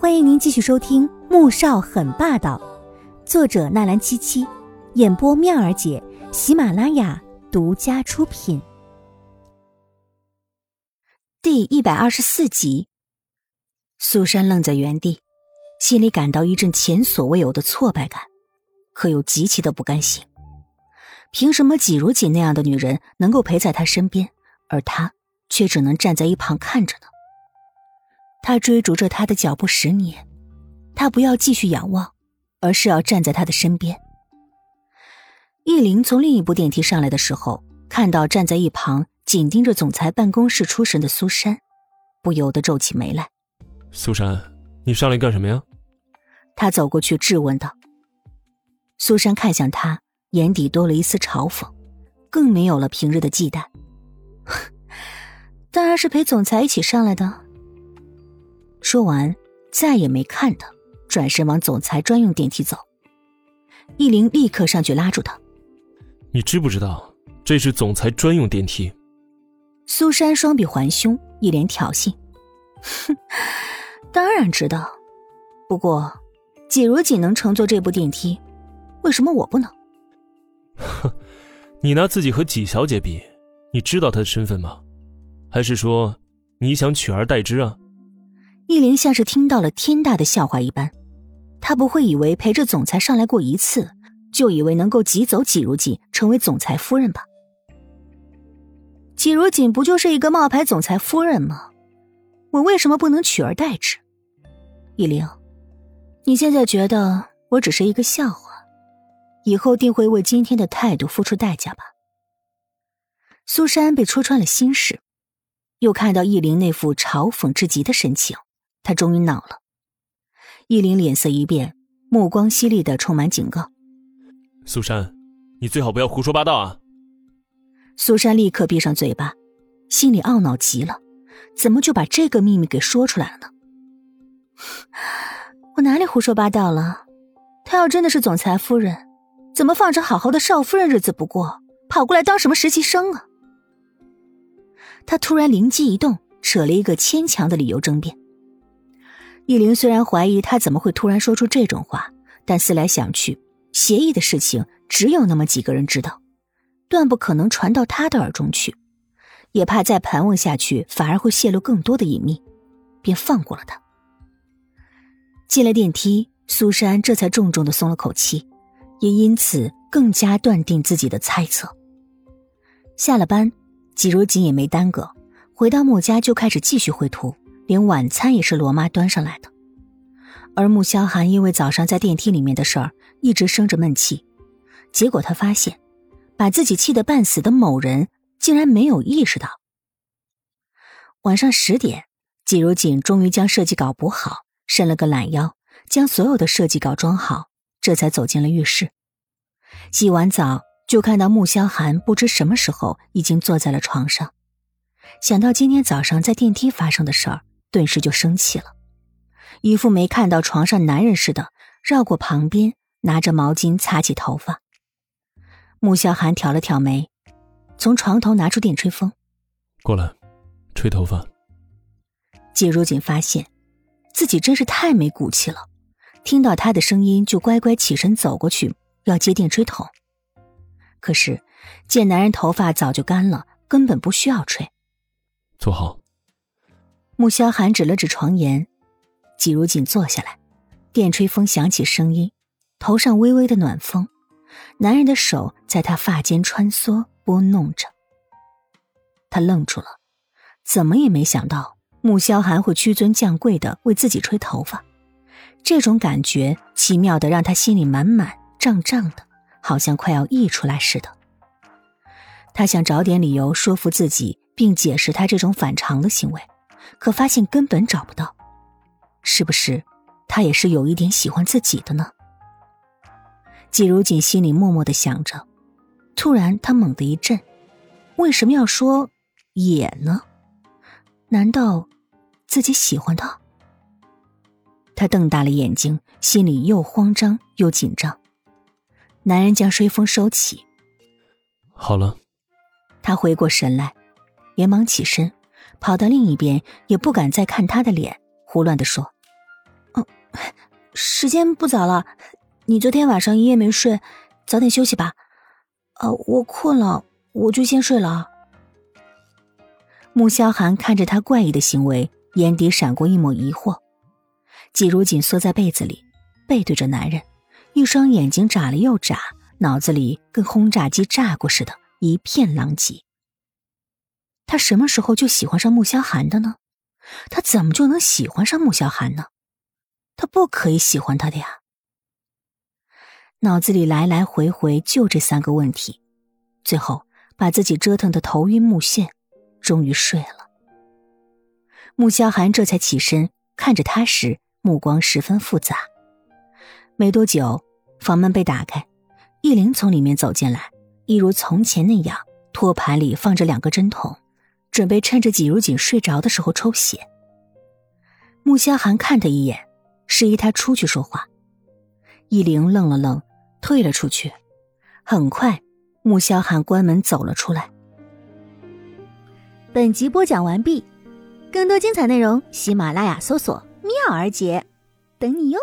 欢迎您继续收听《穆少很霸道》，作者纳兰七七，演播妙儿姐，喜马拉雅独家出品。第一百二十四集，苏珊愣在原地，心里感到一阵前所未有的挫败感，可又极其的不甘心。凭什么季如锦那样的女人能够陪在他身边，而他却只能站在一旁看着呢？他追逐着他的脚步十年，他不要继续仰望，而是要站在他的身边。易灵从另一部电梯上来的时候，看到站在一旁紧盯着总裁办公室出神的苏珊，不由得皱起眉来。苏珊，你上来干什么呀？他走过去质问道。苏珊看向他。眼底多了一丝嘲讽，更没有了平日的忌惮。当然是陪总裁一起上来的。说完，再也没看他，转身往总裁专用电梯走。易林立刻上去拉住他：“你知不知道这是总裁专用电梯？”苏珊双臂环胸，一脸挑衅：“哼，当然知道。不过，季如锦能乘坐这部电梯，为什么我不能？”哼，你拿自己和纪小姐比，你知道她的身份吗？还是说你想取而代之啊？易灵像是听到了天大的笑话一般，他不会以为陪着总裁上来过一次，就以为能够挤走季如锦成为总裁夫人吧？季如锦不就是一个冒牌总裁夫人吗？我为什么不能取而代之？易灵，你现在觉得我只是一个笑话？以后定会为今天的态度付出代价吧。苏珊被戳穿了心事，又看到易灵那副嘲讽至极的神情，她终于恼了。易灵脸色一变，目光犀利的充满警告：“苏珊，你最好不要胡说八道啊！”苏珊立刻闭上嘴巴，心里懊恼极了，怎么就把这个秘密给说出来了呢？我哪里胡说八道了？他要真的是总裁夫人。怎么放着好好的少夫人日子不过，跑过来当什么实习生啊？他突然灵机一动，扯了一个牵强的理由争辩。易灵虽然怀疑他怎么会突然说出这种话，但思来想去，协议的事情只有那么几个人知道，断不可能传到他的耳中去，也怕再盘问下去反而会泄露更多的隐秘，便放过了他。进了电梯，苏珊这才重重的松了口气。也因此更加断定自己的猜测。下了班，季如锦也没耽搁，回到穆家就开始继续绘图，连晚餐也是罗妈端上来的。而穆萧寒因为早上在电梯里面的事儿，一直生着闷气，结果他发现，把自己气得半死的某人竟然没有意识到。晚上十点，季如锦终于将设计稿补好，伸了个懒腰，将所有的设计稿装好。这才走进了浴室，洗完澡就看到穆萧寒不知什么时候已经坐在了床上。想到今天早上在电梯发生的事儿，顿时就生气了，一副没看到床上男人似的，绕过旁边，拿着毛巾擦起头发。穆萧寒挑了挑眉，从床头拿出电吹风，过来，吹头发。季如锦发现自己真是太没骨气了。听到他的声音，就乖乖起身走过去，要接电吹筒。可是见男人头发早就干了，根本不需要吹。坐好。穆萧寒指了指床沿，季如锦坐下来。电吹风响起声音，头上微微的暖风，男人的手在他发间穿梭拨弄着。他愣住了，怎么也没想到穆萧寒会屈尊降贵的为自己吹头发。这种感觉奇妙的让他心里满满胀胀的，好像快要溢出来似的。他想找点理由说服自己，并解释他这种反常的行为，可发现根本找不到。是不是他也是有一点喜欢自己的呢？季如锦心里默默的想着，突然他猛地一震，为什么要说也呢？难道自己喜欢他？他瞪大了眼睛，心里又慌张又紧张。男人将吹风收起。好了。他回过神来，连忙起身，跑到另一边，也不敢再看他的脸，胡乱的说：“时间不早了，你昨天晚上一夜没睡，早点休息吧。呃，我困了，我就先睡了。穆萧寒看着他怪异的行为，眼底闪过一抹疑惑。季如锦缩在被子里，背对着男人，一双眼睛眨了又眨，脑子里跟轰炸机炸过似的，一片狼藉。他什么时候就喜欢上穆萧寒的呢？他怎么就能喜欢上穆萧寒呢？他不可以喜欢他的呀！脑子里来来回回就这三个问题，最后把自己折腾的头晕目眩，终于睡了。穆萧寒这才起身，看着他时目光十分复杂。没多久，房门被打开，易灵从里面走进来，一如从前那样，托盘里放着两个针筒，准备趁着季如锦睡着的时候抽血。穆萧寒看他一眼。示意他出去说话，易灵愣了愣，退了出去。很快，穆萧寒关门走了出来。本集播讲完毕，更多精彩内容，喜马拉雅搜索“妙儿姐”，等你哟。